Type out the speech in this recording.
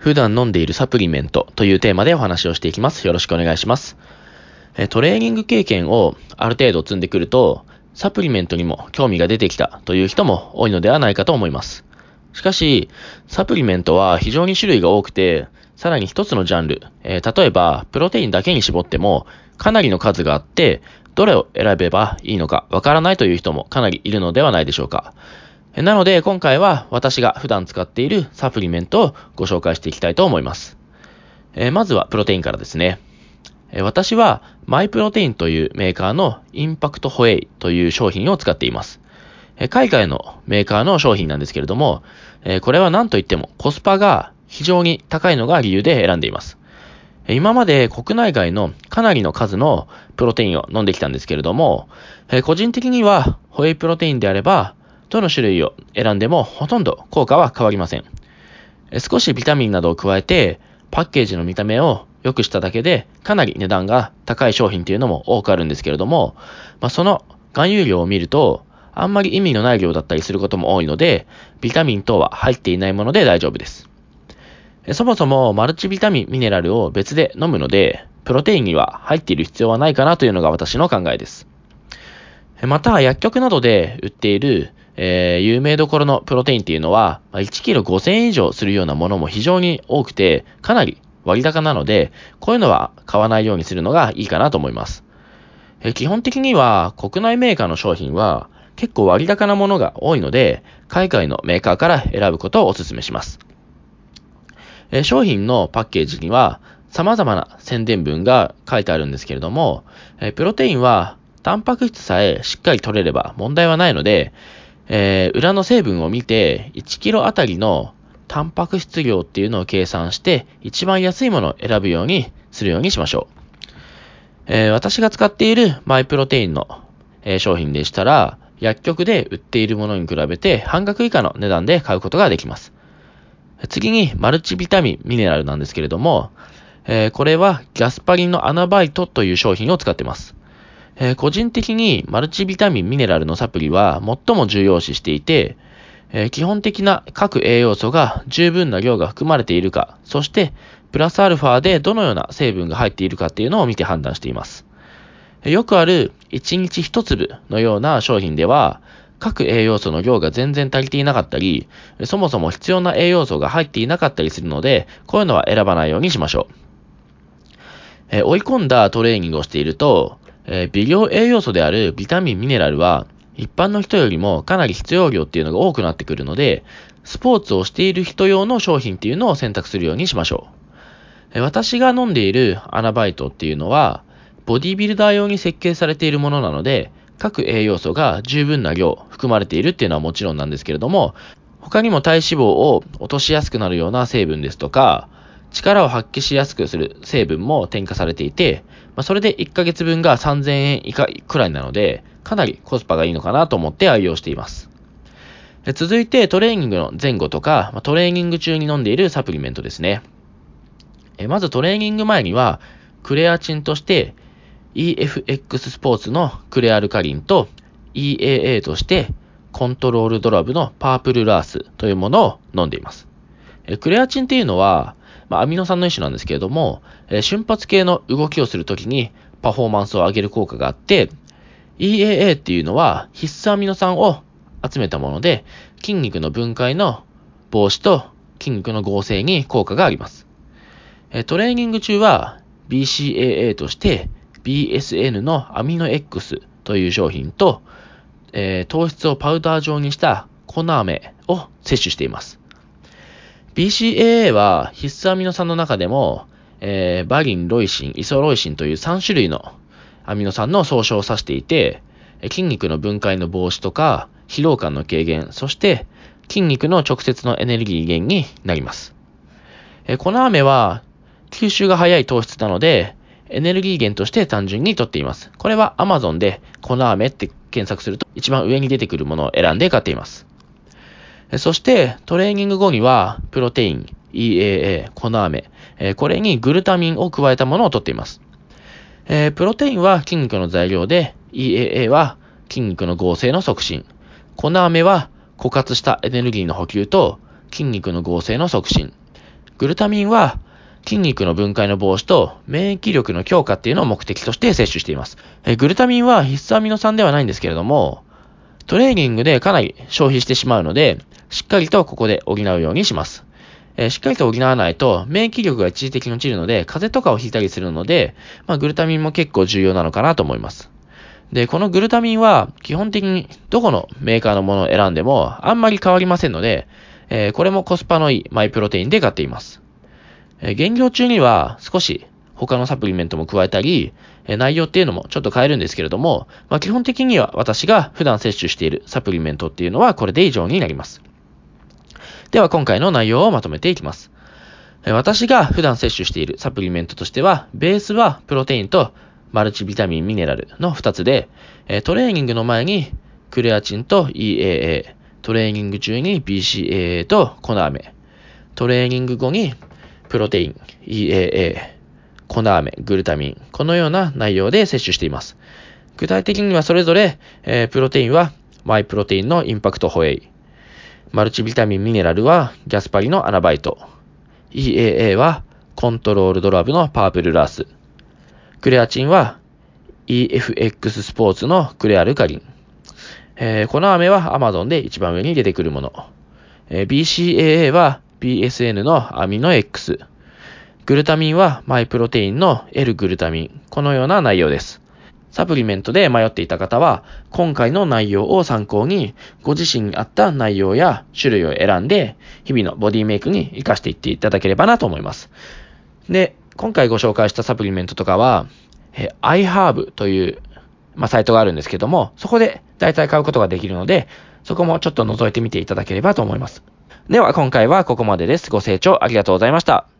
普段飲んでいるサプリメントというテーマでお話をしていきます。よろしくお願いします。トレーニング経験をある程度積んでくると、サプリメントにも興味が出てきたという人も多いのではないかと思います。しかし、サプリメントは非常に種類が多くて、さらに一つのジャンル、えー、例えば、プロテインだけに絞っても、かなりの数があって、どれを選べばいいのかわからないという人もかなりいるのではないでしょうか。なので、今回は私が普段使っているサプリメントをご紹介していきたいと思います。え、まずはプロテインからですね。私はマイプロテインというメーカーのインパクトホエイという商品を使っています。海外のメーカーの商品なんですけれども、これは何と言ってもコスパが非常に高いのが理由で選んでいます。今まで国内外のかなりの数のプロテインを飲んできたんですけれども、個人的にはホエイプロテインであればどの種類を選んでもほとんど効果は変わりません。少しビタミンなどを加えて、パッケージの見た目を良くしただけで、かなり値段が高い商品っていうのも多くあるんですけれども、まあ、その含有量を見ると、あんまり意味のない量だったりすることも多いので、ビタミン等は入っていないもので大丈夫です。そもそもマルチビタミン、ミネラルを別で飲むので、プロテインには入っている必要はないかなというのが私の考えです。また、薬局などで売っているえー、有名どころのプロテインっていうのは、1キロ5000円以上するようなものも非常に多くて、かなり割高なので、こういうのは買わないようにするのがいいかなと思います。えー、基本的には国内メーカーの商品は結構割高なものが多いので、海外のメーカーから選ぶことをお勧めします。えー、商品のパッケージには様々な宣伝文が書いてあるんですけれども、えプロテインはタンパク質さえしっかり取れれば問題はないので、えー、裏の成分を見て、1キロあたりのタンパク質量っていうのを計算して、一番安いものを選ぶようにするようにしましょう。えー、私が使っているマイプロテインの、えー、商品でしたら、薬局で売っているものに比べて半額以下の値段で買うことができます。次に、マルチビタミン、ミネラルなんですけれども、えー、これはギャスパリンのアナバイトという商品を使ってます。えー、個人的にマルチビタミン、ミネラルのサプリは最も重要視していて、えー、基本的な各栄養素が十分な量が含まれているか、そしてプラスアルファでどのような成分が入っているかっていうのを見て判断しています。よくある1日1粒のような商品では、各栄養素の量が全然足りていなかったり、そもそも必要な栄養素が入っていなかったりするので、こういうのは選ばないようにしましょう。え追い込んだトレーニングをしていると、えー、微量栄養素であるビタミン、ミネラルは、一般の人よりもかなり必要量っていうのが多くなってくるので、スポーツをしている人用の商品っていうのを選択するようにしましょう。え私が飲んでいるアナバイトっていうのは、ボディビルダー用に設計されているものなので、各栄養素が十分な量含まれているっていうのはもちろんなんですけれども、他にも体脂肪を落としやすくなるような成分ですとか、力を発揮しやすくする成分も添加されていて、まあ、それで1ヶ月分が3000円以下くらいなので、かなりコスパがいいのかなと思って愛用しています。続いてトレーニングの前後とか、ま、トレーニング中に飲んでいるサプリメントですね。えまずトレーニング前には、クレアチンとして EFX スポーツのクレアルカリンと EAA としてコントロールドラブのパープルラースというものを飲んでいます。クレアチンっていうのは、まあ、アミノ酸の一種なんですけれども、えー、瞬発系の動きをするときにパフォーマンスを上げる効果があって、EAA っていうのは必須アミノ酸を集めたもので、筋肉の分解の防止と筋肉の合成に効果があります。えー、トレーニング中は BCAA として BSN のアミノ X という商品と、えー、糖質をパウダー状にした粉飴を摂取しています。BCAA は必須アミノ酸の中でも、えー、バリン、ロイシン、イソロイシンという3種類のアミノ酸の総称を指していて、筋肉の分解の防止とか、疲労感の軽減、そして筋肉の直接のエネルギー源になります。えー、粉飴は吸収が早い糖質なので、エネルギー源として単純にとっています。これは Amazon で粉飴って検索すると一番上に出てくるものを選んで買っています。そして、トレーニング後には、プロテイン、EAA、粉飴、これにグルタミンを加えたものをとっています。プロテインは筋肉の材料で、EAA は筋肉の合成の促進。粉飴は枯渇したエネルギーの補給と筋肉の合成の促進。グルタミンは筋肉の分解の防止と免疫力の強化っていうのを目的として摂取しています。グルタミンは必須アミノ酸ではないんですけれども、トレーニングでかなり消費してしまうので、しっかりとここで補うようにします。えー、しっかりと補わないと免疫力が一時的に落ちるので、風邪とかをひいたりするので、まあ、グルタミンも結構重要なのかなと思います。で、このグルタミンは基本的にどこのメーカーのものを選んでもあんまり変わりませんので、えー、これもコスパのいいマイプロテインで買っています。えー、減量中には少し他のサプリメントも加えたり、え、内容っていうのもちょっと変えるんですけれども、まあ、基本的には私が普段摂取しているサプリメントっていうのはこれで以上になります。では今回の内容をまとめていきます。私が普段摂取しているサプリメントとしては、ベースはプロテインとマルチビタミン、ミネラルの2つで、トレーニングの前にクレアチンと EAA、トレーニング中に BCAA とコナーメ、トレーニング後にプロテイン、EAA、コナーメ、グルタミン、このような内容で摂取しています。具体的にはそれぞれ、えー、プロテインはマイプロテインのインパクトホエイ、マルチビタミンミネラルはギャスパリのアナバイト、EAA はコントロールドラブのパープルラース、クレアチンは EFX スポーツのクレアルカリン。えー、この飴は Amazon で一番上に出てくるもの。えー、BCAA は BSN のアミノ X。グルタミンはマイプロテインの L グルタミン。このような内容です。サプリメントで迷っていた方は、今回の内容を参考に、ご自身に合った内容や種類を選んで、日々のボディメイクに活かしていっていただければなと思います。で、今回ご紹介したサプリメントとかは、え、iHerb という、まあ、サイトがあるんですけども、そこで大体買うことができるので、そこもちょっと覗いてみていただければと思います。では今回はここまでです。ご清聴ありがとうございました。